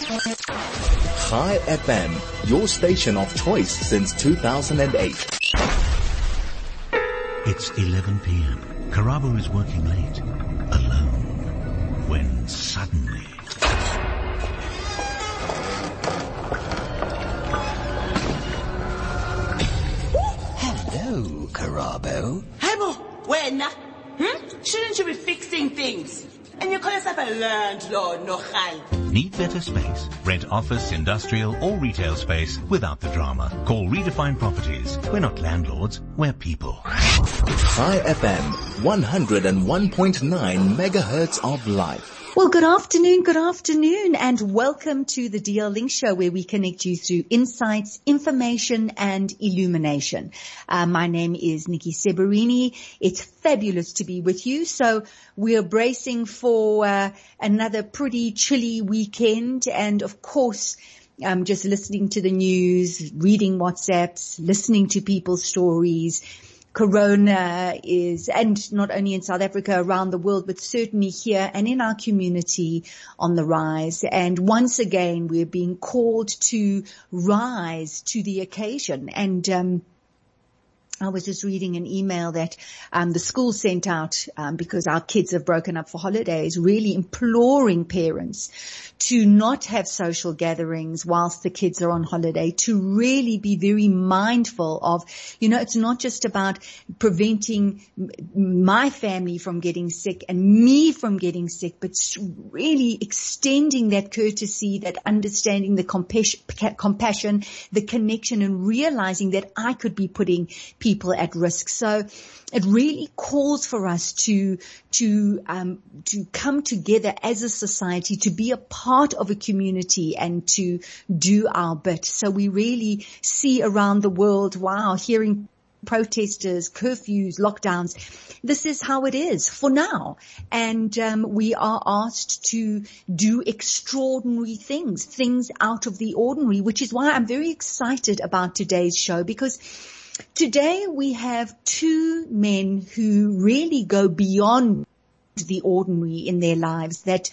Chai FM, your station of choice since 2008. It's 11 p.m. Karabo is working late, alone, when suddenly... Hello, Karabo. Hebo, wena. Hmm? Shouldn't you be fixing things? And you call yourself a landlord, no hal. Need better space? Rent office, industrial or retail space without the drama. Call Redefine Properties. We're not landlords, we're people. Chai FM, 101.9 megahertz of life. Well, good afternoon, good afternoon, and welcome to the DL Link Show where we connect you through insights, information, and illumination. Uh, my name is Nikki Seberini. It's fabulous to be with you. So we're bracing for uh, another pretty chilly weekend, and of course, um, just listening to the news, reading WhatsApps, listening to people's stories corona is, and not only in South Africa, around the world, but certainly here and in our community on the rise. And once again, we're being called to rise to the occasion. And, um, I was just reading an email that um, the school sent out um, because our kids have broken up for holidays, really imploring parents to not have social gatherings whilst the kids are on holiday, to really be very mindful of, you know, it's not just about preventing my family from getting sick and me from getting sick, but really extending that courtesy, that understanding, the compassion, the connection and realizing that I could be putting people at risk. So it really calls for us to, to, um, to come together as a society, to be a part of a community and to do our bit. So we really see around the world, wow, hearing protesters, curfews, lockdowns. This is how it is for now. And um, we are asked to do extraordinary things, things out of the ordinary, which is why I'm very excited about today's show because today we have two men who really go beyond the ordinary in their lives that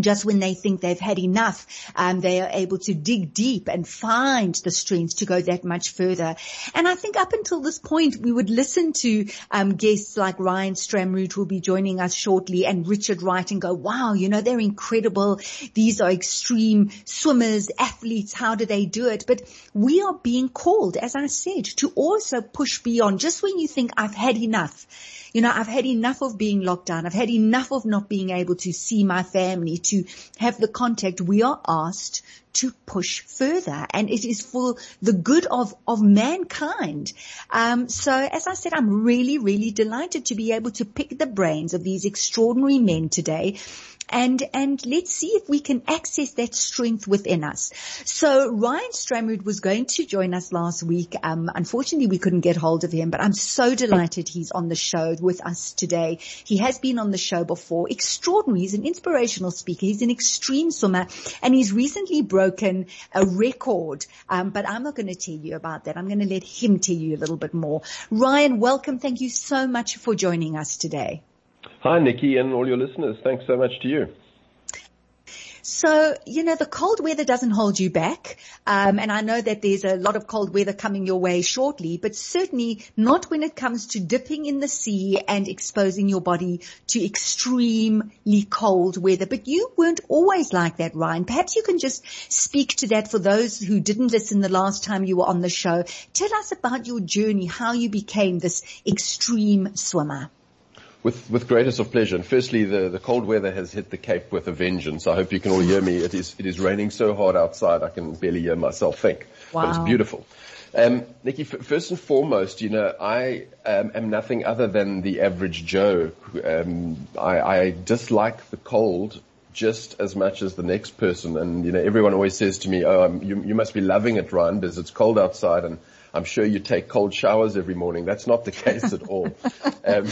just when they think they've had enough, um, they are able to dig deep and find the strength to go that much further. And I think up until this point, we would listen to um, guests like Ryan Stramrood, who will be joining us shortly, and Richard Wright, and go, "Wow, you know, they're incredible. These are extreme swimmers, athletes. How do they do it?" But we are being called, as I said, to also push beyond. Just when you think I've had enough you know, I've had enough of being locked down. I've had enough of not being able to see my family, to have the contact. We are asked to push further and it is for the good of, of mankind. Um, so as I said, I'm really, really delighted to be able to pick the brains of these extraordinary men today and and let's see if we can access that strength within us. So Ryan Stramrood was going to join us last week. Um, unfortunately, we couldn't get hold of him, but I'm so delighted he's on the show with us today. He has been on the show before. Extraordinary. He's an inspirational speaker. He's an extreme swimmer, and he's recently broken a record. Um, but I'm not going to tell you about that. I'm going to let him tell you a little bit more. Ryan, welcome. Thank you so much for joining us today. Hi, Nikki, and all your listeners. Thanks so much to you. So, you know, the cold weather doesn't hold you back. Um, and I know that there's a lot of cold weather coming your way shortly, but certainly not when it comes to dipping in the sea and exposing your body to extremely cold weather. But you weren't always like that, Ryan. Perhaps you can just speak to that for those who didn't listen the last time you were on the show. Tell us about your journey, how you became this extreme swimmer. With, with greatest of pleasure. And firstly, the, the cold weather has hit the Cape with a vengeance. I hope you can all hear me. It is, it is raining so hard outside I can barely hear myself think. Wow. But it's beautiful. Um, Nikki, f- first and foremost, you know, I um, am nothing other than the average Joe. Um, I, I dislike the cold just as much as the next person. And, you know, everyone always says to me, oh, you, you must be loving it, Ryan, because it's cold outside and I'm sure you take cold showers every morning. That's not the case at all. Um,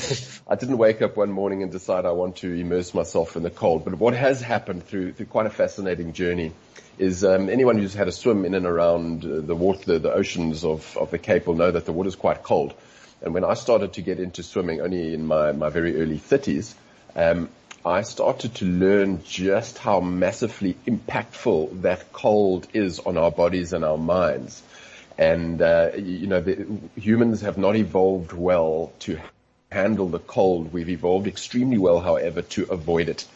I didn't wake up one morning and decide I want to immerse myself in the cold. But what has happened through, through quite a fascinating journey is um, anyone who's had a swim in and around uh, the water, the, oceans of, of the Cape will know that the water is quite cold. And when I started to get into swimming only in my, my very early 30s, um, I started to learn just how massively impactful that cold is on our bodies and our minds. And, uh, you know, the, humans have not evolved well to handle the cold. We've evolved extremely well, however, to avoid it.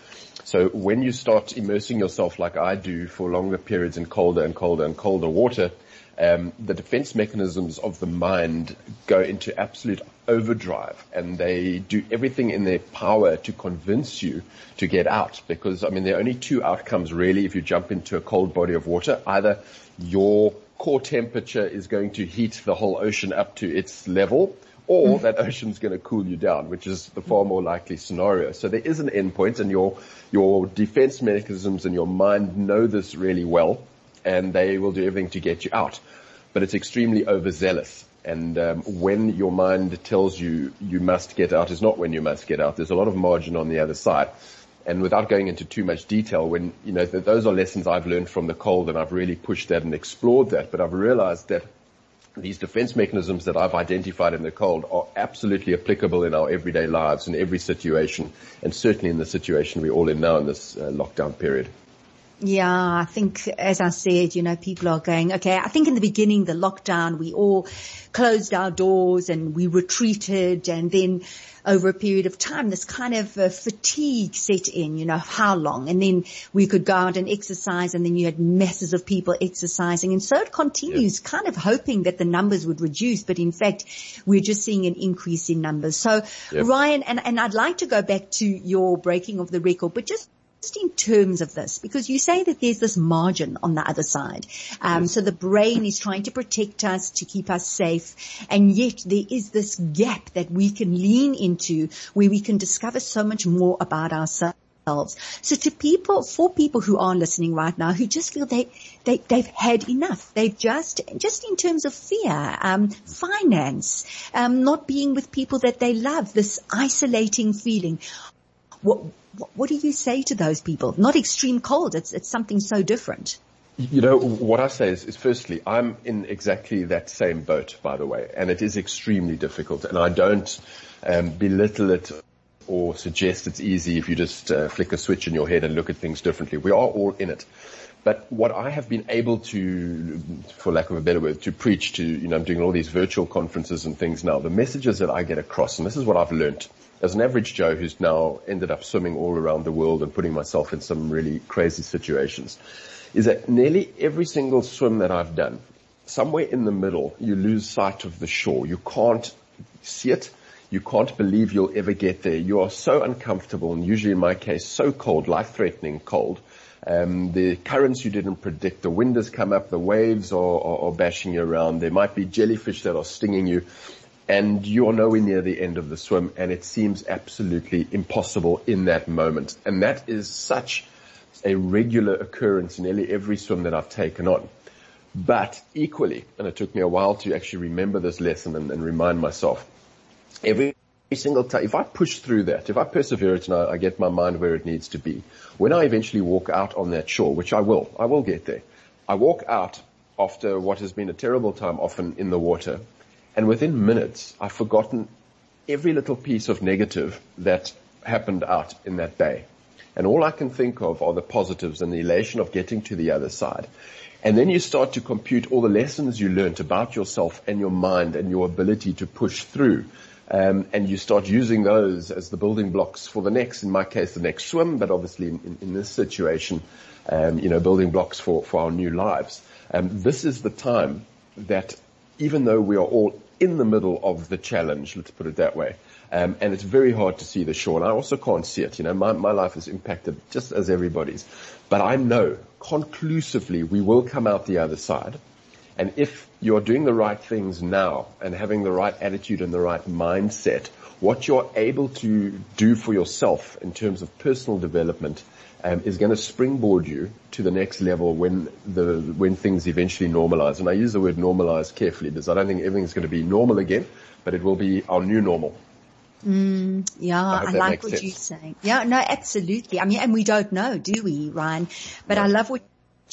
So when you start immersing yourself like I do for longer periods in colder and colder and colder water, um, the defense mechanisms of the mind go into absolute overdrive and they do everything in their power to convince you to get out because I mean there are only two outcomes really if you jump into a cold body of water. Either your core temperature is going to heat the whole ocean up to its level or mm. that ocean's going to cool you down, which is the far more likely scenario. So there is an endpoint and your, your defense mechanisms and your mind know this really well and they will do everything to get you out. But it's extremely overzealous. And um, when your mind tells you you must get out is not when you must get out. There's a lot of margin on the other side. And without going into too much detail, when, you know, th- those are lessons I've learned from the cold and I've really pushed that and explored that. But I've realized that these defense mechanisms that I've identified in the cold are absolutely applicable in our everyday lives in every situation and certainly in the situation we're all in now in this uh, lockdown period. Yeah, I think, as I said, you know, people are going, okay, I think in the beginning, the lockdown, we all closed our doors and we retreated and then over a period of time, this kind of uh, fatigue set in, you know, how long? And then we could go out and exercise and then you had masses of people exercising. And so it continues yeah. kind of hoping that the numbers would reduce, but in fact, we're just seeing an increase in numbers. So yep. Ryan, and, and I'd like to go back to your breaking of the record, but just just in terms of this, because you say that there's this margin on the other side. Um. So the brain is trying to protect us, to keep us safe, and yet there is this gap that we can lean into where we can discover so much more about ourselves. So to people, for people who are listening right now, who just feel they, they, they've had enough. They've just, just in terms of fear, um, finance, um, not being with people that they love, this isolating feeling. What, what do you say to those people? Not extreme cold. It's, it's something so different. You know, what I say is, is, firstly, I'm in exactly that same boat, by the way, and it is extremely difficult, and I don't um, belittle it or suggest it's easy if you just uh, flick a switch in your head and look at things differently. We are all in it. But what I have been able to, for lack of a better word, to preach to, you know, I'm doing all these virtual conferences and things now, the messages that I get across, and this is what I've learned as an average Joe who's now ended up swimming all around the world and putting myself in some really crazy situations, is that nearly every single swim that I've done, somewhere in the middle, you lose sight of the shore. You can't see it. You can't believe you'll ever get there. You are so uncomfortable and usually in my case, so cold, life-threatening cold. Um, the currents you didn't predict, the wind has come up, the waves are, are, are bashing you around. There might be jellyfish that are stinging you and you're nowhere near the end of the swim and it seems absolutely impossible in that moment. And that is such a regular occurrence in nearly every swim that I've taken on. But equally, and it took me a while to actually remember this lesson and, and remind myself, every single time, if I push through that, if I persevere it and I, I get my mind where it needs to be, when I eventually walk out on that shore, which I will, I will get there, I walk out after what has been a terrible time often in the water and within minutes, I've forgotten every little piece of negative that happened out in that day. And all I can think of are the positives and the elation of getting to the other side. And then you start to compute all the lessons you learned about yourself and your mind and your ability to push through. Um, and you start using those as the building blocks for the next, in my case, the next swim, but obviously in, in this situation, um, you know, building blocks for, for our new lives. Um, this is the time that even though we are all in the middle of the challenge, let's put it that way. Um, and it's very hard to see the shore. And I also can't see it. You know, my, my life is impacted just as everybody's. But I know conclusively we will come out the other side. And if you're doing the right things now and having the right attitude and the right mindset, what you're able to do for yourself in terms of personal development um, is going to springboard you to the next level when the when things eventually normalize. And I use the word normalize carefully because I don't think everything's going to be normal again, but it will be our new normal. Mm, yeah, I, I like what sense. you're saying. Yeah, no, absolutely. I mean, and we don't know, do we, Ryan? But no. I love what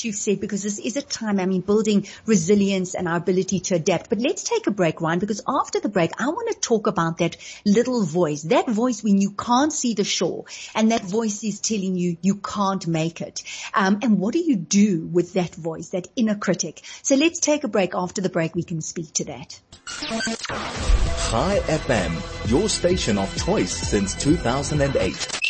you've said because this is a time, I mean, building resilience and our ability to adapt. But let's take a break, Ryan, because after the break, I want to talk about that little voice, that voice when you can't see the shore and that voice is telling you you can't make it. Um, and what do you do with that voice, that inner critic? So let's take a break. After the break, we can speak to that. Chai FM, your station of choice since 2008.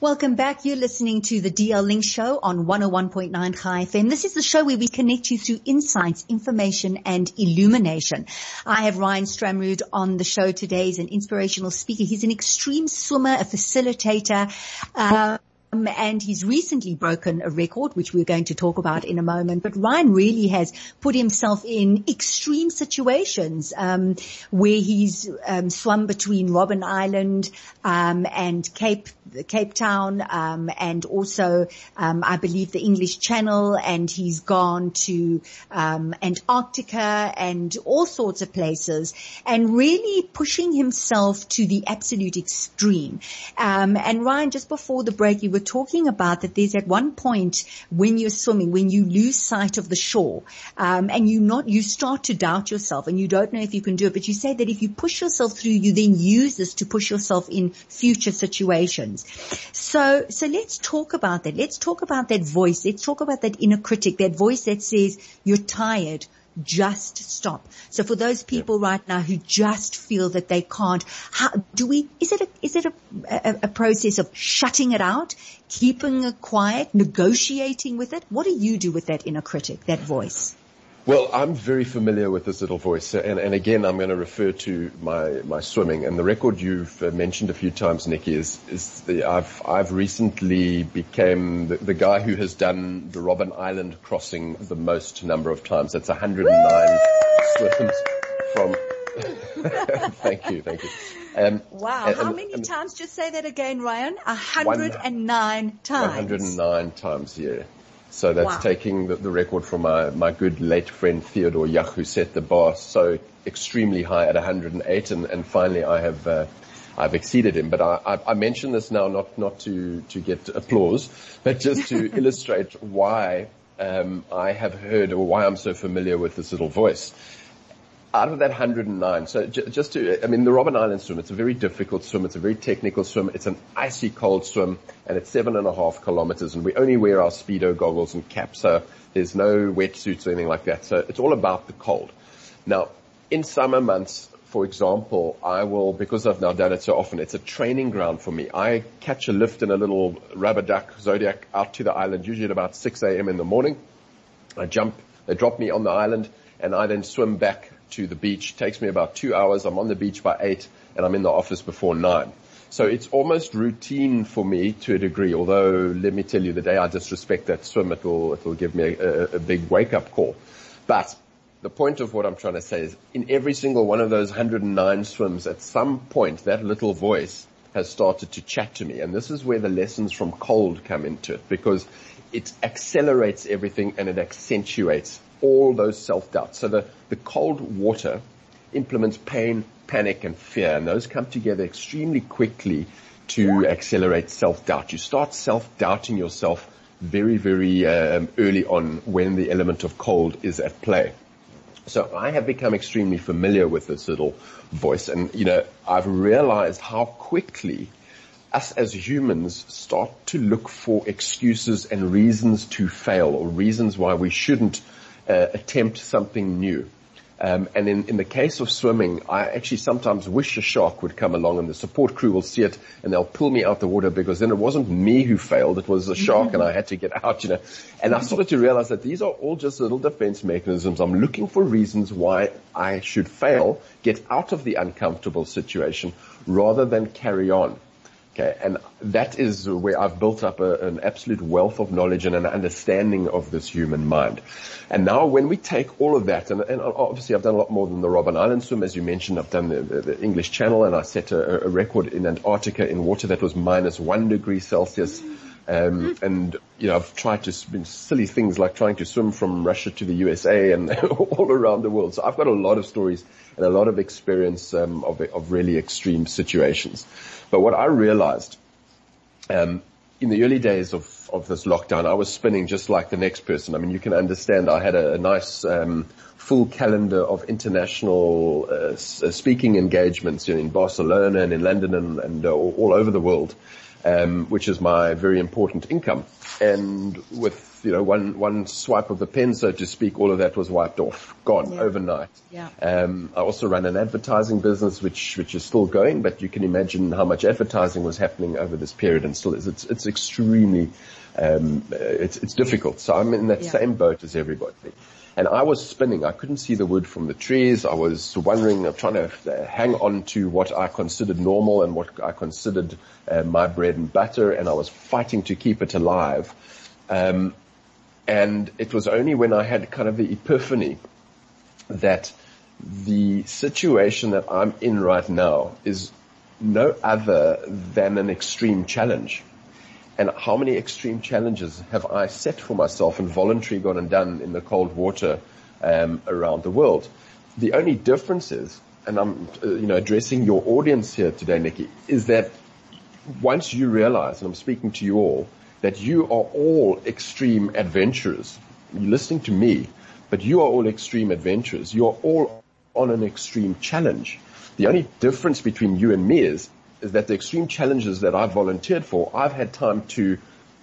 Welcome back. You're listening to the DL Link Show on 101.9 Chai FM. This is the show where we connect you through insights, information, and illumination. I have Ryan Stramrood on the show today. He's an inspirational speaker. He's an extreme swimmer, a facilitator. Uh, um, and he's recently broken a record, which we're going to talk about in a moment. But Ryan really has put himself in extreme situations um, where he's um, swum between Robben Island um, and Cape Cape Town, um, and also um, I believe the English Channel, and he's gone to Antarctica and all sorts of places, and really pushing himself to the absolute extreme. and Ryan, just before the break, you were talking about that there's at one point when you're swimming, when you lose sight of the shore, um, and you not, you start to doubt yourself and you don't know if you can do it, but you say that if you push yourself through, you then use this to push yourself in future situations. So, so let's talk about that. Let's talk about that voice. Let's talk about that inner critic, that voice that says you're tired just stop. So for those people right now who just feel that they can't, how do we, is it a, is it a, a, a process of shutting it out, keeping it quiet, negotiating with it? What do you do with that inner critic, that voice? Well, I'm very familiar with this little voice, and, and again, I'm going to refer to my, my swimming. And the record you've uh, mentioned a few times, Nikki, is is the I've I've recently became the, the guy who has done the Robben Island crossing the most number of times. That's 109 swims from. thank you, thank you. Um, wow, and, how many and, times? Just say that again, Ryan. 109 times. 109 times, yeah. So that's wow. taking the, the, record from my, my good late friend Theodore Yach, who set the bar so extremely high at 108, and, and finally I have uh, I've exceeded him. But I, I, I mention this now not not to to get applause, but just to illustrate why um, I have heard or why I'm so familiar with this little voice out of that 109, so j- just to, I mean, the Robben Island swim, it's a very difficult swim. It's a very technical swim. It's an icy cold swim and it's seven and a half kilometers and we only wear our speedo goggles and caps. So there's no wetsuits or anything like that. So it's all about the cold. Now, in summer months, for example, I will, because I've now done it so often, it's a training ground for me. I catch a lift in a little rubber duck Zodiac out to the island, usually at about 6 a.m. in the morning. I jump, they drop me on the island and I then swim back to the beach. It takes me about two hours. I'm on the beach by eight and I'm in the office before nine. So it's almost routine for me to a degree, although let me tell you, the day I disrespect that swim, it will, it will give me a, a big wake up call. But the point of what I'm trying to say is in every single one of those 109 swims, at some point, that little voice has started to chat to me. And this is where the lessons from cold come into it because it accelerates everything and it accentuates all those self-doubts. So the, the cold water implements pain, panic, and fear, and those come together extremely quickly to accelerate self-doubt. You start self-doubting yourself very, very um, early on when the element of cold is at play. So I have become extremely familiar with this little voice, and you know I've realized how quickly us as humans start to look for excuses and reasons to fail, or reasons why we shouldn't uh, attempt something new. Um, and in, in the case of swimming, I actually sometimes wish a shark would come along and the support crew will see it and they'll pull me out the water because then it wasn't me who failed, it was the shark and I had to get out, you know. And I started to realize that these are all just little defense mechanisms. I'm looking for reasons why I should fail, get out of the uncomfortable situation rather than carry on. Okay, and that is where I've built up a, an absolute wealth of knowledge and an understanding of this human mind. And now when we take all of that, and, and obviously I've done a lot more than the Robben Island swim, as you mentioned, I've done the, the, English Channel and I set a, a, record in Antarctica in water that was minus one degree Celsius. Um, and you know, I've tried to spin silly things like trying to swim from Russia to the USA and all around the world. So I've got a lot of stories and a lot of experience um, of, of really extreme situations. But what I realized um, in the early days of, of this lockdown, I was spinning just like the next person. I mean, you can understand I had a, a nice, um, full calendar of international uh, uh speaking engagements you know, in Barcelona and in London and, and uh, all over the world, um, which is my very important income. And with you know, one, one swipe of the pen, so to speak, all of that was wiped off, gone yeah. overnight. Yeah. Um, I also run an advertising business, which, which is still going, but you can imagine how much advertising was happening over this period and still is. It's, it's extremely, um, it's, it's difficult. So I'm in that yeah. same boat as everybody. And I was spinning. I couldn't see the wood from the trees. I was wondering, I'm trying to uh, hang on to what I considered normal and what I considered uh, my bread and butter, and I was fighting to keep it alive. Um, and it was only when I had kind of the epiphany that the situation that I'm in right now is no other than an extreme challenge. And how many extreme challenges have I set for myself and voluntarily gone and done in the cold water um, around the world? The only difference is, and I'm uh, you know addressing your audience here today, Nikki, is that once you realize, and I'm speaking to you all, that you are all extreme adventurers. You're listening to me, but you are all extreme adventurers. You are all on an extreme challenge. The only difference between you and me is, is that the extreme challenges that I've volunteered for, I've had time to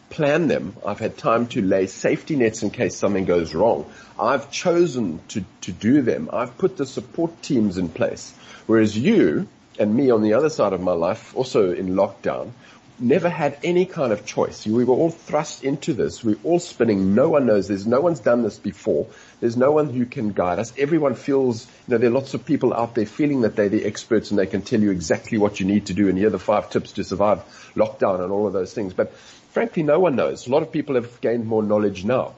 plan them. I've had time to lay safety nets in case something goes wrong. I've chosen to, to do them. I've put the support teams in place. Whereas you and me on the other side of my life, also in lockdown, never had any kind of choice. We were all thrust into this. We're all spinning. No one knows. There's no one's done this before. There's no one who can guide us. Everyone feels, you know, there are lots of people out there feeling that they're the experts and they can tell you exactly what you need to do and here are the five tips to survive lockdown and all of those things. But frankly, no one knows. A lot of people have gained more knowledge now.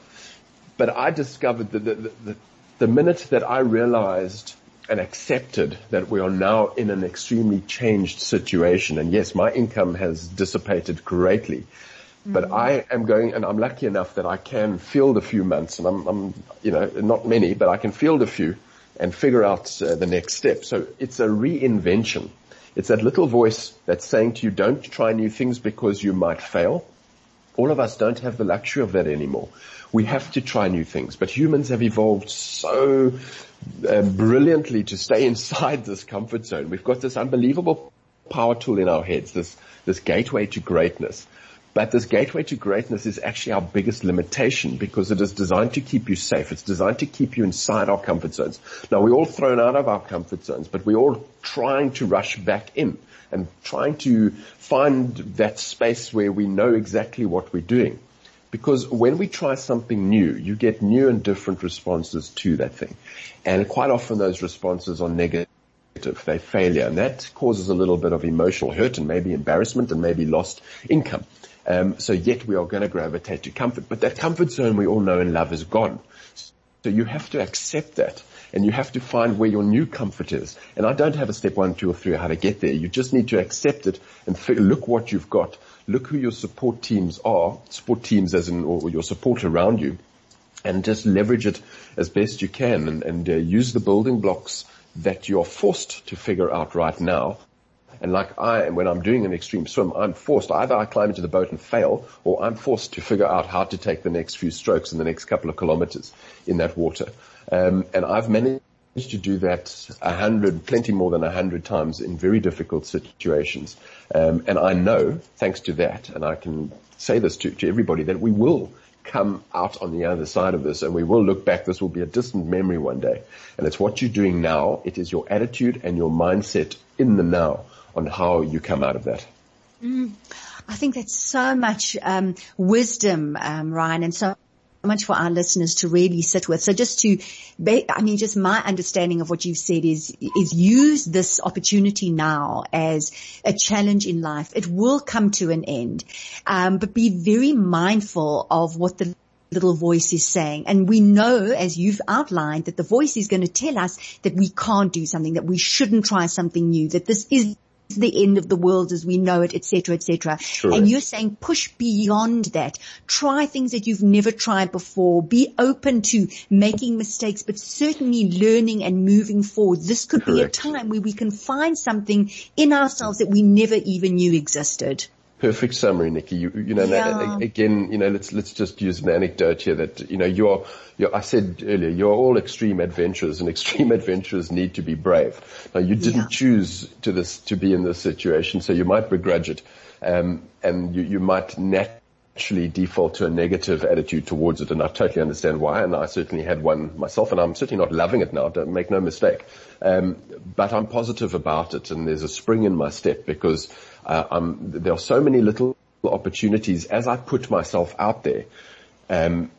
But I discovered that the, the, the, the minute that I realized and accepted that we are now in an extremely changed situation. And yes, my income has dissipated greatly, mm-hmm. but I am going, and I'm lucky enough that I can field a few months, and I'm, I'm you know, not many, but I can field a few and figure out uh, the next step. So it's a reinvention. It's that little voice that's saying to you, don't try new things because you might fail. All of us don't have the luxury of that anymore. We have to try new things, but humans have evolved so um, brilliantly to stay inside this comfort zone. We've got this unbelievable power tool in our heads, this, this gateway to greatness. But this gateway to greatness is actually our biggest limitation because it is designed to keep you safe. It's designed to keep you inside our comfort zones. Now we're all thrown out of our comfort zones, but we're all trying to rush back in and trying to find that space where we know exactly what we're doing. Because when we try something new, you get new and different responses to that thing. And quite often those responses are negative. They failure and that causes a little bit of emotional hurt and maybe embarrassment and maybe lost income. Um, so yet we are going to gravitate to comfort, but that comfort zone we all know and love is gone. So you have to accept that and you have to find where your new comfort is. And I don't have a step one, two or three how to get there. You just need to accept it and look what you've got. Look who your support teams are, support teams as in, or your support around you and just leverage it as best you can and, and uh, use the building blocks that you're forced to figure out right now. And like I, when I'm doing an extreme swim, I'm forced, either I climb into the boat and fail, or I'm forced to figure out how to take the next few strokes in the next couple of kilometers in that water. Um, and I've managed to do that a hundred, plenty more than a hundred times in very difficult situations. Um, and I know, thanks to that, and I can say this to, to everybody, that we will come out on the other side of this and we will look back. This will be a distant memory one day. And it's what you're doing now. It is your attitude and your mindset in the now on how you come out of that. Mm. I think that's so much um, wisdom, um, Ryan, and so much for our listeners to really sit with. So just to, I mean, just my understanding of what you've said is, is use this opportunity now as a challenge in life. It will come to an end, um, but be very mindful of what the little voice is saying. And we know, as you've outlined, that the voice is going to tell us that we can't do something, that we shouldn't try something new, that this is the end of the world as we know it, etc., etc. Sure. And you're saying push beyond that. Try things that you've never tried before. Be open to making mistakes, but certainly learning and moving forward. This could Correct. be a time where we can find something in ourselves that we never even knew existed. Perfect summary, Nikki. You, you know, yeah. again, you know, let's, let's just use an anecdote here that, you know, you're, you're, I said earlier, you're all extreme adventurers and extreme adventurers need to be brave. Now you didn't yeah. choose to this, to be in this situation, so you might begrudge it. Um, and you, you might naturally default to a negative attitude towards it. And I totally understand why. And I certainly had one myself and I'm certainly not loving it now. Don't make no mistake. Um, but I'm positive about it and there's a spring in my step because uh, there are so many little opportunities as I put myself out there. Um,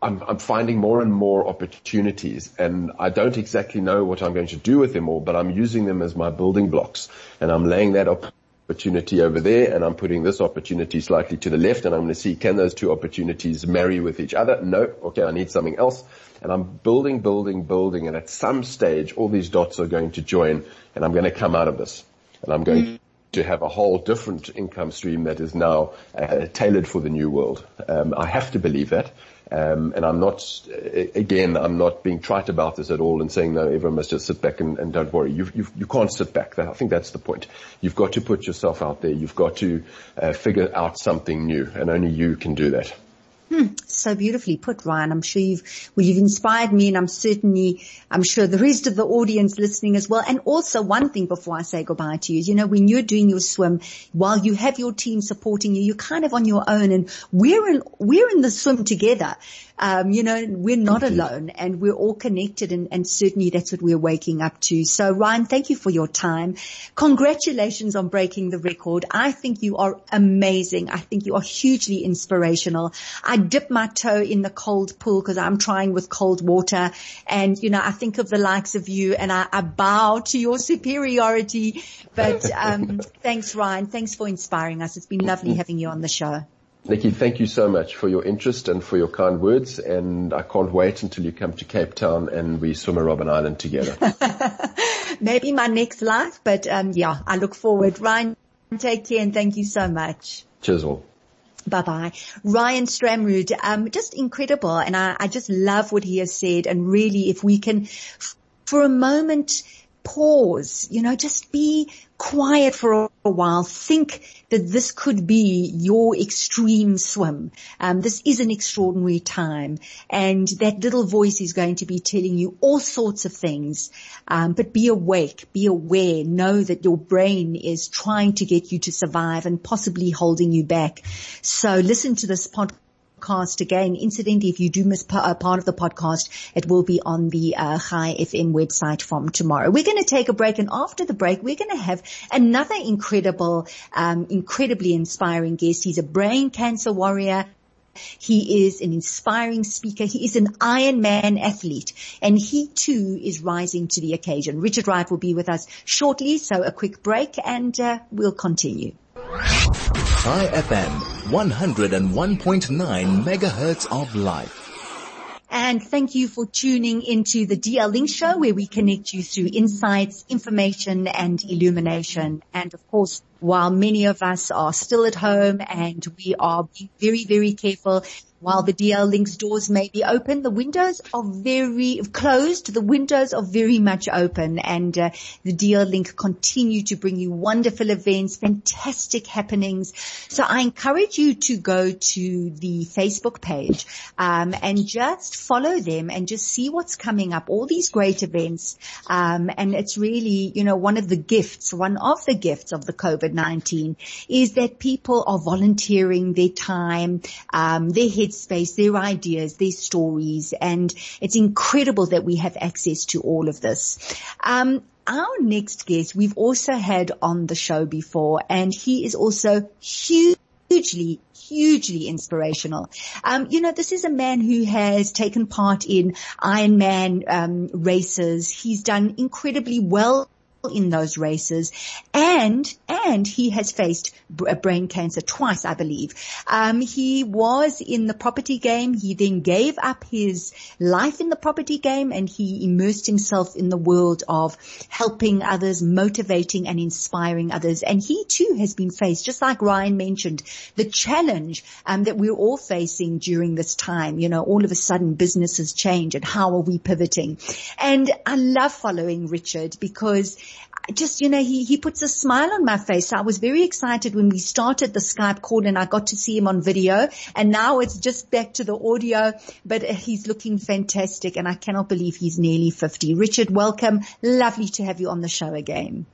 I'm, I'm, finding more and more opportunities and I don't exactly know what I'm going to do with them all, but I'm using them as my building blocks and I'm laying that opportunity over there and I'm putting this opportunity slightly to the left and I'm going to see can those two opportunities marry with each other? No. Okay. I need something else and I'm building, building, building and at some stage all these dots are going to join and I'm going to come out of this and I'm going mm to have a whole different income stream that is now uh, tailored for the new world. Um, I have to believe that. Um, and I'm not, again, I'm not being trite about this at all and saying, no, everyone must just sit back and, and don't worry. You've, you've, you can not sit back. I think that's the point. You've got to put yourself out there. You've got to uh, figure out something new and only you can do that. Hmm, so beautifully put, Ryan. I'm sure you've, well, you've inspired me and I'm certainly, I'm sure the rest of the audience listening as well. And also one thing before I say goodbye to you is, you know, when you're doing your swim, while you have your team supporting you, you're kind of on your own and we're in, we're in the swim together. Um, you know, we're not alone and we're all connected and, and certainly that's what we're waking up to. So Ryan, thank you for your time. Congratulations on breaking the record. I think you are amazing. I think you are hugely inspirational. I dip my toe in the cold pool because I'm trying with cold water and, you know, I think of the likes of you and I, I bow to your superiority. But, um, thanks Ryan. Thanks for inspiring us. It's been lovely having you on the show. Nikki, thank you so much for your interest and for your kind words. And I can't wait until you come to Cape Town and we swim a Robben Island together. Maybe my next life, but um, yeah, I look forward. Ryan, take care and thank you so much. Cheers all. Bye bye. Ryan Stramrood, um, just incredible. And I, I just love what he has said. And really, if we can, for a moment, pause, you know, just be quiet for a while. Think that this could be your extreme swim. Um, this is an extraordinary time and that little voice is going to be telling you all sorts of things. Um, but be awake, be aware, know that your brain is trying to get you to survive and possibly holding you back. So listen to this podcast podcast again. Incidentally, if you do miss a part of the podcast, it will be on the uh, Chai FM website from tomorrow. We're going to take a break, and after the break, we're going to have another incredible, um, incredibly inspiring guest. He's a brain cancer warrior. He is an inspiring speaker. He is an Ironman athlete and he too is rising to the occasion. Richard Wright will be with us shortly. So a quick break and uh, we'll continue. Chai FM, 101.9 megahertz of life. And thank you for tuning into the DL Link show where we connect you through insights, information and illumination. And of course, while many of us are still at home and we are being very, very careful while the DL Link's doors may be open, the windows are very closed. The windows are very much open and uh, the DL Link continue to bring you wonderful events, fantastic happenings. So I encourage you to go to the Facebook page um, and just follow them and just see what's coming up. All these great events, um, and it's really you know one of the gifts, one of the gifts of the COVID-19 is that people are volunteering their time, um, their head headspace, their ideas, their stories, and it's incredible that we have access to all of this. Um, our next guest we've also had on the show before, and he is also hugely hugely inspirational. Um, you know, this is a man who has taken part in Ironman um, races. He's done incredibly well in those races and, and he has faced brain cancer twice, I believe. Um, he was in the property game. He then gave up his life in the property game and he immersed himself in the world of helping others, motivating and inspiring others. And he too has been faced, just like Ryan mentioned, the challenge um, that we're all facing during this time. You know, all of a sudden businesses change and how are we pivoting? And I love following Richard because just, you know, he, he puts a smile on my face. I was very excited when we started the Skype call and I got to see him on video and now it's just back to the audio, but he's looking fantastic and I cannot believe he's nearly 50. Richard, welcome. Lovely to have you on the show again.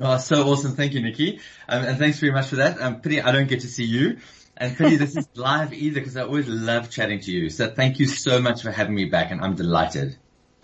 Oh, so awesome. Thank you, Nikki. Um, and thanks very much for that. Um, pity I don't get to see you. And pity this is live either because I always love chatting to you. So thank you so much for having me back and I'm delighted.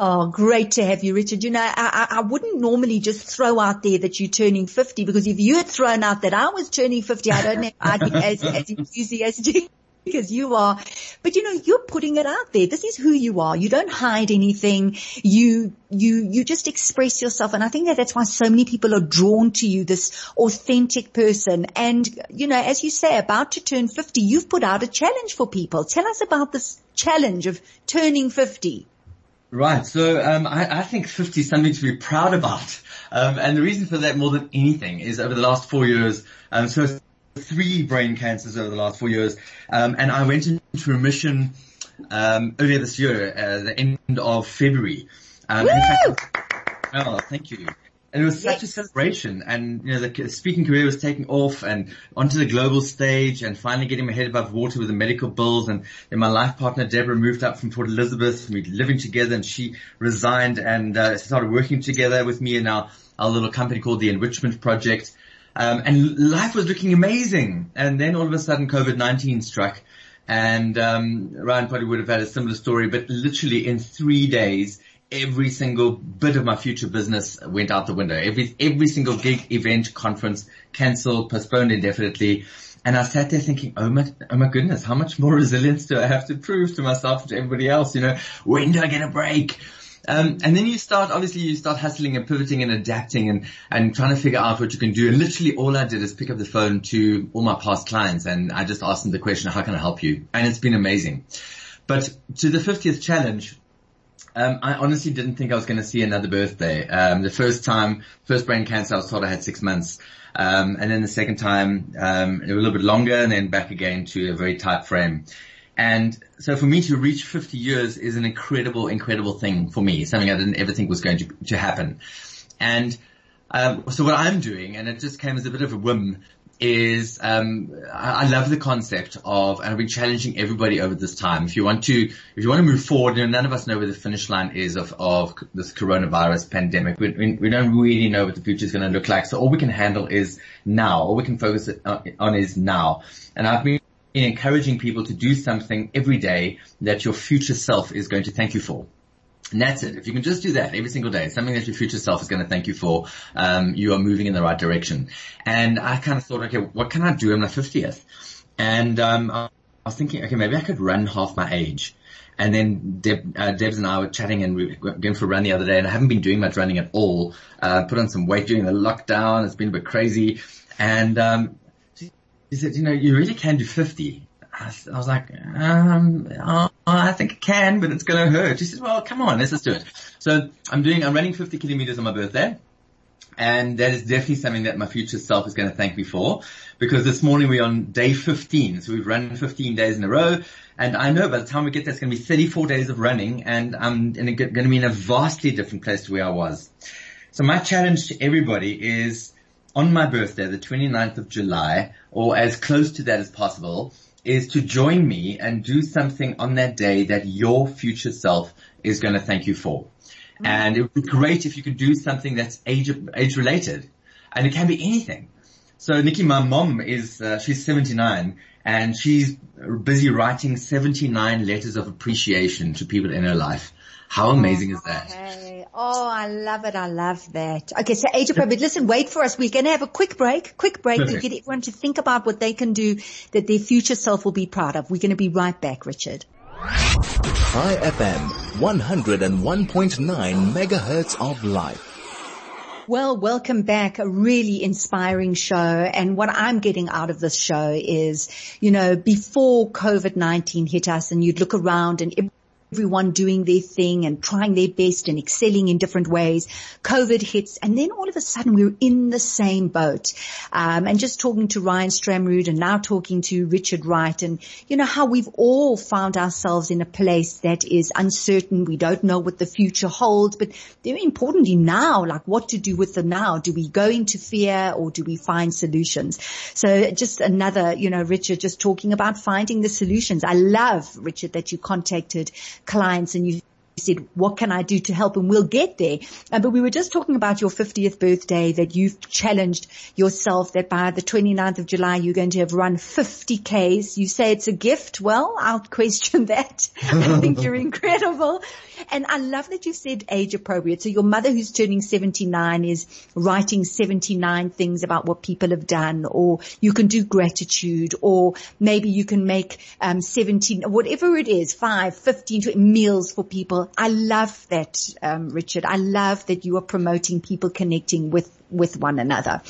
Oh, great to have you, Richard. You know, I, I, wouldn't normally just throw out there that you're turning 50 because if you had thrown out that I was turning 50, I don't know, I'd be as, as enthusiastic because you are, but you know, you're putting it out there. This is who you are. You don't hide anything. You, you, you just express yourself. And I think that that's why so many people are drawn to you, this authentic person. And, you know, as you say, about to turn 50, you've put out a challenge for people. Tell us about this challenge of turning 50. Right. So um, I, I, think 50 is something to be proud about. Um, and the reason for that more than anything is over the last four years, um, so three brain cancers over the last four years. Um, and I went into remission um, earlier this year, uh, the end of February. Um, fact, oh, thank you. And it was such yes. a celebration and, you know, the speaking career was taking off and onto the global stage and finally getting my head above water with the medical bills. And then my life partner, Deborah, moved up from Port Elizabeth and we were living together and she resigned and, uh, started working together with me in our, our little company called the Enrichment Project. Um, and life was looking amazing. And then all of a sudden COVID-19 struck and, um, Ryan probably would have had a similar story, but literally in three days, every single bit of my future business went out the window. Every, every single gig, event, conference cancelled, postponed indefinitely. And I sat there thinking, oh my, oh my goodness, how much more resilience do I have to prove to myself, and to everybody else? You know, when do I get a break? Um, and then you start, obviously you start hustling and pivoting and adapting and, and trying to figure out what you can do. And literally all I did is pick up the phone to all my past clients and I just asked them the question, how can I help you? And it's been amazing. But to the 50th challenge, um, I honestly didn't think I was going to see another birthday. Um, the first time, first brain cancer, I was told I had six months. Um, and then the second time, um, a little bit longer and then back again to a very tight frame. And so for me to reach 50 years is an incredible, incredible thing for me, something I didn't ever think was going to, to happen. And um, so what I'm doing, and it just came as a bit of a whim, is um, I, love the concept of, and I've been challenging everybody over this time. If you want to, if you want to move forward, know, none of us know where the finish line is of of this coronavirus pandemic. We, we, we don't really know what the future is going to look like. So all we can handle is now. All we can focus on is now. And I've been encouraging people to do something every day that your future self is going to thank you for. And that's it. If you can just do that every single day, something that your future self is going to thank you for, um, you are moving in the right direction. And I kind of thought, okay, what can I do on my 50th? And um, I was thinking, okay, maybe I could run half my age. And then Deb, uh, Debs and I were chatting and we were going for a run the other day and I haven't been doing much running at all. Uh, put on some weight during the lockdown. It's been a bit crazy. And, um, she said, you know, you really can do 50. I, was like, um, oh, I think I can, but it's going to hurt. She says, well, come on, let's just do it. So I'm doing, I'm running 50 kilometers on my birthday. And that is definitely something that my future self is going to thank me for because this morning we're on day 15. So we've run 15 days in a row. And I know by the time we get there, it's going to be 34 days of running and I'm going to be in a vastly different place to where I was. So my challenge to everybody is on my birthday, the 29th of July, or as close to that as possible, is to join me and do something on that day that your future self is going to thank you for. Mm-hmm. And it would be great if you could do something that's age, age related. And it can be anything. So Nikki, my mom is, uh, she's 79 and she's busy writing 79 letters of appreciation to people in her life. How amazing is that? Okay. Oh, I love it. I love that. Okay, so age appropriate. Listen, wait for us. We're going to have a quick break, quick break Perfect. to get everyone to think about what they can do that their future self will be proud of. We're going to be right back, Richard. Chai FM, 101.9 megahertz of life. Well, welcome back. A really inspiring show. And what I'm getting out of this show is, you know, before COVID-19 hit us and you'd look around and everyone doing their thing and trying their best and excelling in different ways. COVID hits and then all of a sudden we are in the same boat. Um, and just talking to Ryan Stramrood and now talking to Richard Wright and you know how we've all found ourselves in a place that is uncertain. We don't know what the future holds, but very importantly now, like what to do with the now. Do we go into fear or do we find solutions? So just another, you know, Richard just talking about finding the solutions. I love Richard that you contacted clients and you said, what can I do to help? And we'll get there. Uh, but we were just talking about your 50th birthday that you've challenged yourself that by the 29th of July, you're going to have run 50 Ks. You say it's a gift. Well, I'll question that. I think you're incredible. And I love that you said age appropriate. So your mother who's turning 79 is writing 79 things about what people have done or you can do gratitude or maybe you can make um, 17, whatever it is, 5, 15 meals for people. I love that, um, Richard. I love that you are promoting people connecting with with one another.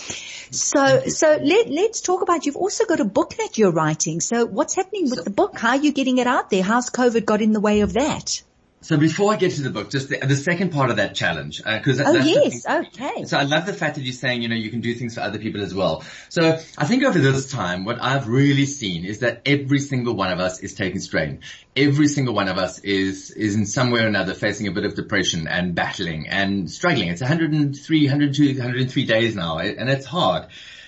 So, so let, let's talk about, you've also got a book that you're writing. So what's happening with the book? How are you getting it out there? How's COVID got in the way of that? So before I get to the book, just the, the second part of that challenge, because uh, oh yes, okay. So I love the fact that you're saying you know you can do things for other people as well. So I think over this time, what I've really seen is that every single one of us is taking strain. Every single one of us is is in some way or another facing a bit of depression and battling and struggling. It's 103, 102, 103 days now, and it's hard.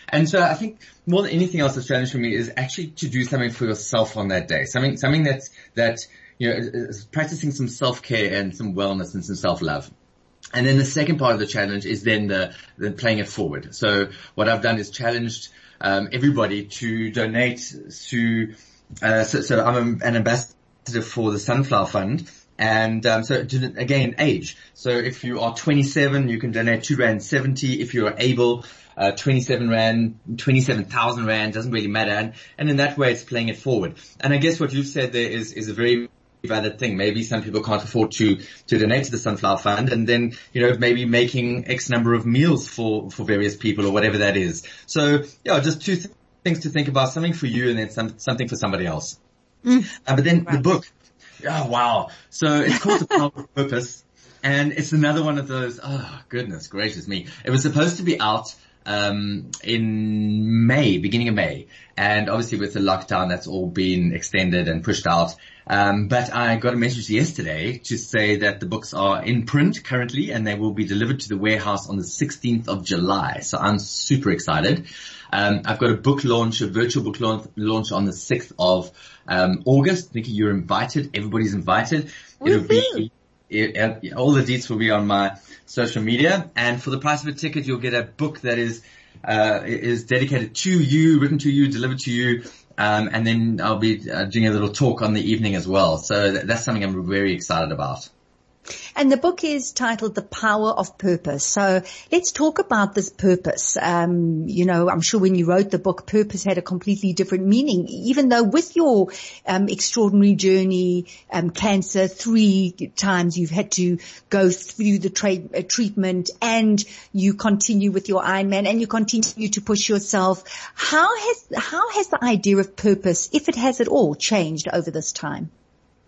And so I think more than anything else, the challenge for me is actually to do something for yourself on that day. Something something that's that you know, practicing some self-care and some wellness and some self-love. And then the second part of the challenge is then the, the playing it forward. So what I've done is challenged um, everybody to donate to. Uh, so, so, I'm an ambassador for the Sunflower Fund, and um, so to, again, age. So if you are 27, you can donate two rand 70. If you are able, uh, 27 rand, 27,000 rand, doesn't really matter. And, and in that way, it's playing it forward. And I guess what you've said there is is a very valid thing. Maybe some people can't afford to, to donate to the Sunflower Fund and then, you know, maybe making X number of meals for, for various people or whatever that is. So yeah, just two th- things to think about, something for you and then some, something for somebody else. Mm. Uh, but then the book, oh wow. So it's called The Power of Purpose and it's another one of those, oh goodness gracious me. It was supposed to be out um, in May, beginning of May. And obviously with the lockdown, that's all been extended and pushed out. Um, but I got a message yesterday to say that the books are in print currently and they will be delivered to the warehouse on the 16th of July. So I'm super excited. Um, I've got a book launch, a virtual book launch launch on the 6th of um, August. Nikki, you're invited. Everybody's invited. It'll be, it, all the deets will be on my social media. And for the price of a ticket, you'll get a book that is uh, is dedicated to you, written to you, delivered to you. Um, and then I'll be uh, doing a little talk on the evening as well. So that's something I'm very excited about. And the book is titled The Power of Purpose. So let's talk about this purpose. Um, you know, I'm sure when you wrote the book, purpose had a completely different meaning, even though with your um, extraordinary journey, um, cancer, three times you've had to go through the tra- uh, treatment and you continue with your Ironman and you continue to push yourself. How has, how has the idea of purpose, if it has at all, changed over this time?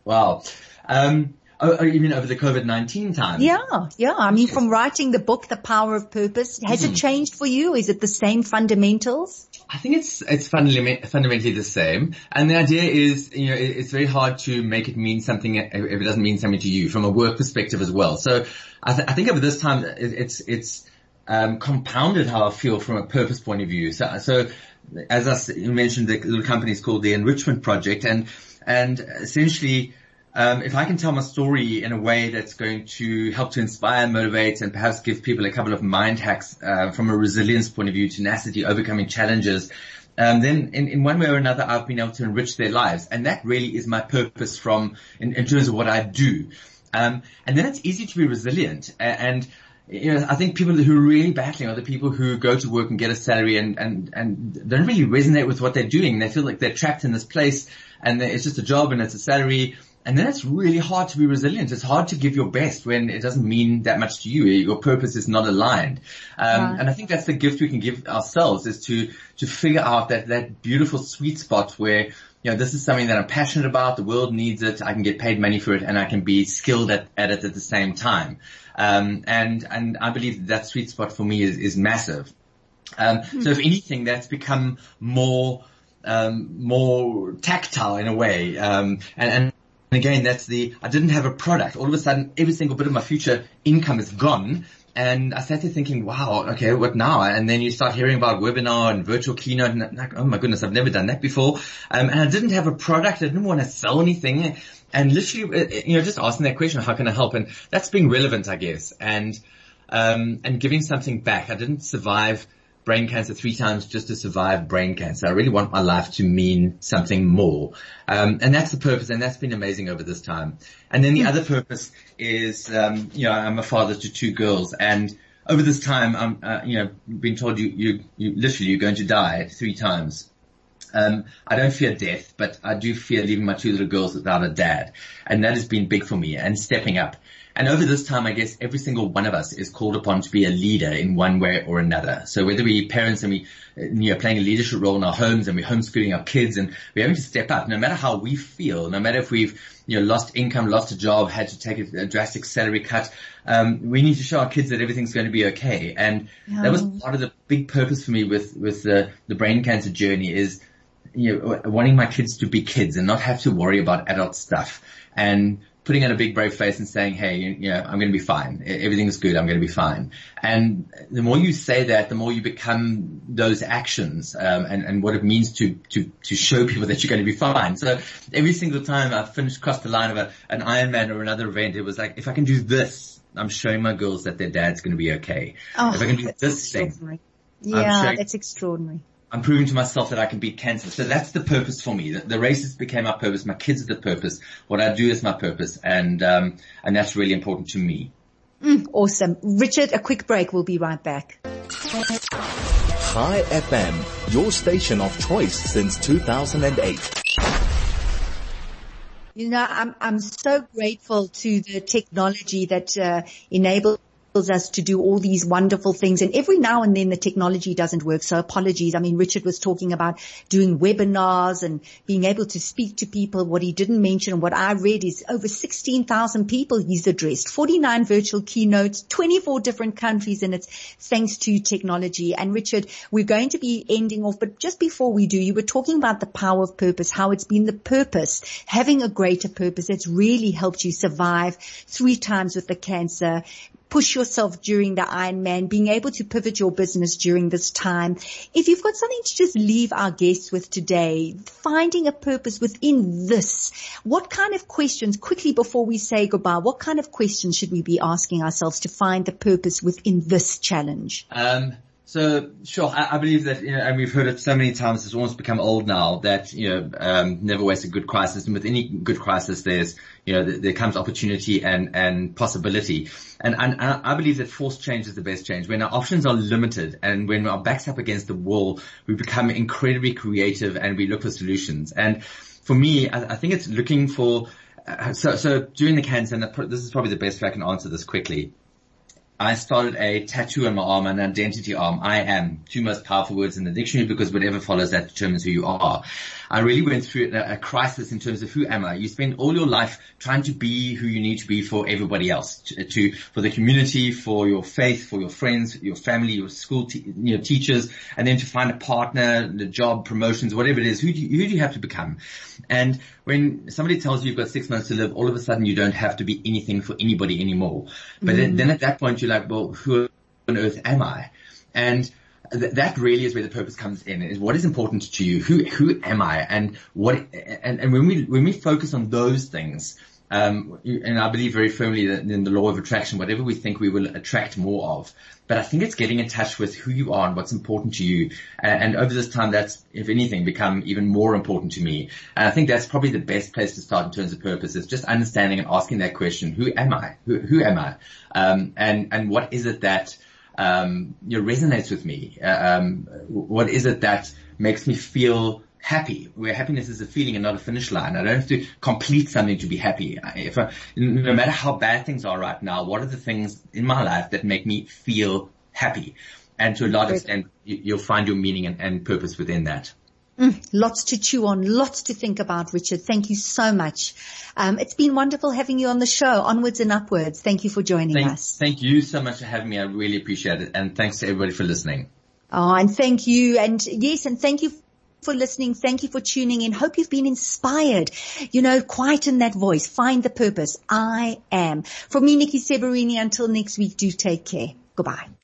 Wow. Um, Oh, oh, you mean over the COVID-19 time? Yeah, yeah. I mean, from writing the book, The Power of Purpose, has mm-hmm. it changed for you? Is it the same fundamentals? I think it's, it's fundamentally the same. And the idea is, you know, it's very hard to make it mean something if it doesn't mean something to you from a work perspective as well. So I, th- I think over this time, it's, it's, um, compounded how I feel from a purpose point of view. So, so as I mentioned, the little company is called the Enrichment Project and, and essentially, um, if I can tell my story in a way that's going to help to inspire, motivate, and perhaps give people a couple of mind hacks uh, from a resilience point of view, tenacity, overcoming challenges, um, then in, in, one way or another, I've been able to enrich their lives, and that really is my purpose from in, in terms of what I do. Um, and then it's easy to be resilient, and, you know, I think people who are really battling are the people who go to work and get a salary and, and, and don't really resonate with what they're doing. They feel like they're trapped in this place and it's just a job and it's a salary and then it's really hard to be resilient. It's hard to give your best when it doesn't mean that much to you. Your purpose is not aligned. Um, and I think that's the gift we can give ourselves is to, to figure out that, that beautiful sweet spot where, you know, this is something that I'm passionate about. The world needs it. I can get paid money for it and I can be skilled at, at it at the same time. Um, and, and I believe that sweet spot for me is, is massive. Um, mm-hmm. so if anything, that's become more, um, more tactile in a way. Um, and, and and again, that's the, I didn't have a product. All of a sudden, every single bit of my future income is gone. And I sat there thinking, wow, okay, what now? And then you start hearing about webinar and virtual keynote and like, oh my goodness, I've never done that before. Um, and I didn't have a product. I didn't want to sell anything. And literally, uh, you know, just asking that question, how can I help? And that's being relevant, I guess. And, um, and giving something back. I didn't survive brain cancer three times just to survive brain cancer. I really want my life to mean something more. Um, and that's the purpose and that's been amazing over this time. And then the other purpose is, um, you know, I'm a father to two girls and over this time, I'm, uh, you know, being told you, you, you literally you're going to die three times. Um, I don't fear death, but I do fear leaving my two little girls without a dad. And that has been big for me and stepping up. And over this time, I guess every single one of us is called upon to be a leader in one way or another. So whether we parents and we, you know, playing a leadership role in our homes and we're homeschooling our kids and we're having to step up, no matter how we feel, no matter if we've, you know, lost income, lost a job, had to take a, a drastic salary cut, um, we need to show our kids that everything's going to be okay. And yeah. that was part of the big purpose for me with, with the, the brain cancer journey is, you know, wanting my kids to be kids and not have to worry about adult stuff. And putting on a big brave face and saying, hey, you know, I'm going to be fine. Everything's good. I'm going to be fine. And the more you say that, the more you become those actions, um, and, and what it means to, to, to show people that you're going to be fine. So every single time I finished across the line of a, an Ironman or another event, it was like, if I can do this, I'm showing my girls that their dad's going to be okay. Oh, if I can do this thing. Yeah, showing, that's extraordinary. I'm proving to myself that I can beat cancer. So that's the purpose for me. The, the races became my purpose. My kids are the purpose. What I do is my purpose, and um, and that's really important to me. Mm, awesome, Richard. A quick break. We'll be right back. Chai FM, your station of choice since 2008. You know, I'm I'm so grateful to the technology that uh, enables us to do all these wonderful things. And every now and then the technology doesn't work. So apologies. I mean, Richard was talking about doing webinars and being able to speak to people. What he didn't mention and what I read is over 16,000 people he's addressed, 49 virtual keynotes, 24 different countries. And it's thanks to technology. And Richard, we're going to be ending off, but just before we do, you were talking about the power of purpose, how it's been the purpose, having a greater purpose that's really helped you survive three times with the cancer, push yourself during the Ironman, being able to pivot your business during this time. If you've got something to just leave our guests with today, finding a purpose within this, what kind of questions, quickly before we say goodbye, what kind of questions should we be asking ourselves to find the purpose within this challenge? Um, so sure, I, I, believe that, you know, and we've heard it so many times, it's almost become old now that, you know, um, never waste a good crisis. And with any good crisis, there's, you know, there comes opportunity and, and possibility. And, and, and I believe that forced change is the best change. When our options are limited and when our backs up against the wall, we become incredibly creative and we look for solutions. And for me, I, I think it's looking for, uh, so, so during the cancer, and this is probably the best way I can answer this quickly I started a tattoo on my arm, an identity arm. I am two most powerful words in the dictionary because whatever follows that determines who you are. I really went through a, a, crisis in terms of who am I. You spend all your life trying to be who you need to be for everybody else, to, to for the community, for your faith, for your friends, your family, your school, te- you know, teachers, and then to find a partner, the job, promotions, whatever it is. Who do you, who do you have to become? And when somebody tells you you've got six months to live, all of a sudden you don't have to be anything for anybody anymore. But mm. then, then at that point you're like, well, who on earth am I? And that really is where the purpose comes in is what is important to you? Who, who am I? And what, and, and when we, when we focus on those things, um, and I believe very firmly that in the law of attraction, whatever we think we will attract more of. But I think it's getting in touch with who you are and what's important to you. And, and over this time, that's, if anything, become even more important to me. And I think that's probably the best place to start in terms of purpose is just understanding and asking that question, who am I? Who, who am I? Um, and, and what is it that, um, you know, resonates with me? Uh, um, what is it that makes me feel happy, where happiness is a feeling and not a finish line. I don't have to complete something to be happy. If I, no matter how bad things are right now, what are the things in my life that make me feel happy? And to a large extent, you'll find your meaning and, and purpose within that. Mm, lots to chew on, lots to think about, Richard. Thank you so much. Um, it's been wonderful having you on the show. Onwards and upwards. Thank you for joining thank, us. Thank you so much for having me. I really appreciate it. And thanks to everybody for listening. Oh, and thank you. And yes, and thank you for listening. Thank you for tuning in. Hope you've been inspired. You know, quieten that voice. Find the purpose. I am. From me, Nikki Seberini, until next week, do take care. Goodbye.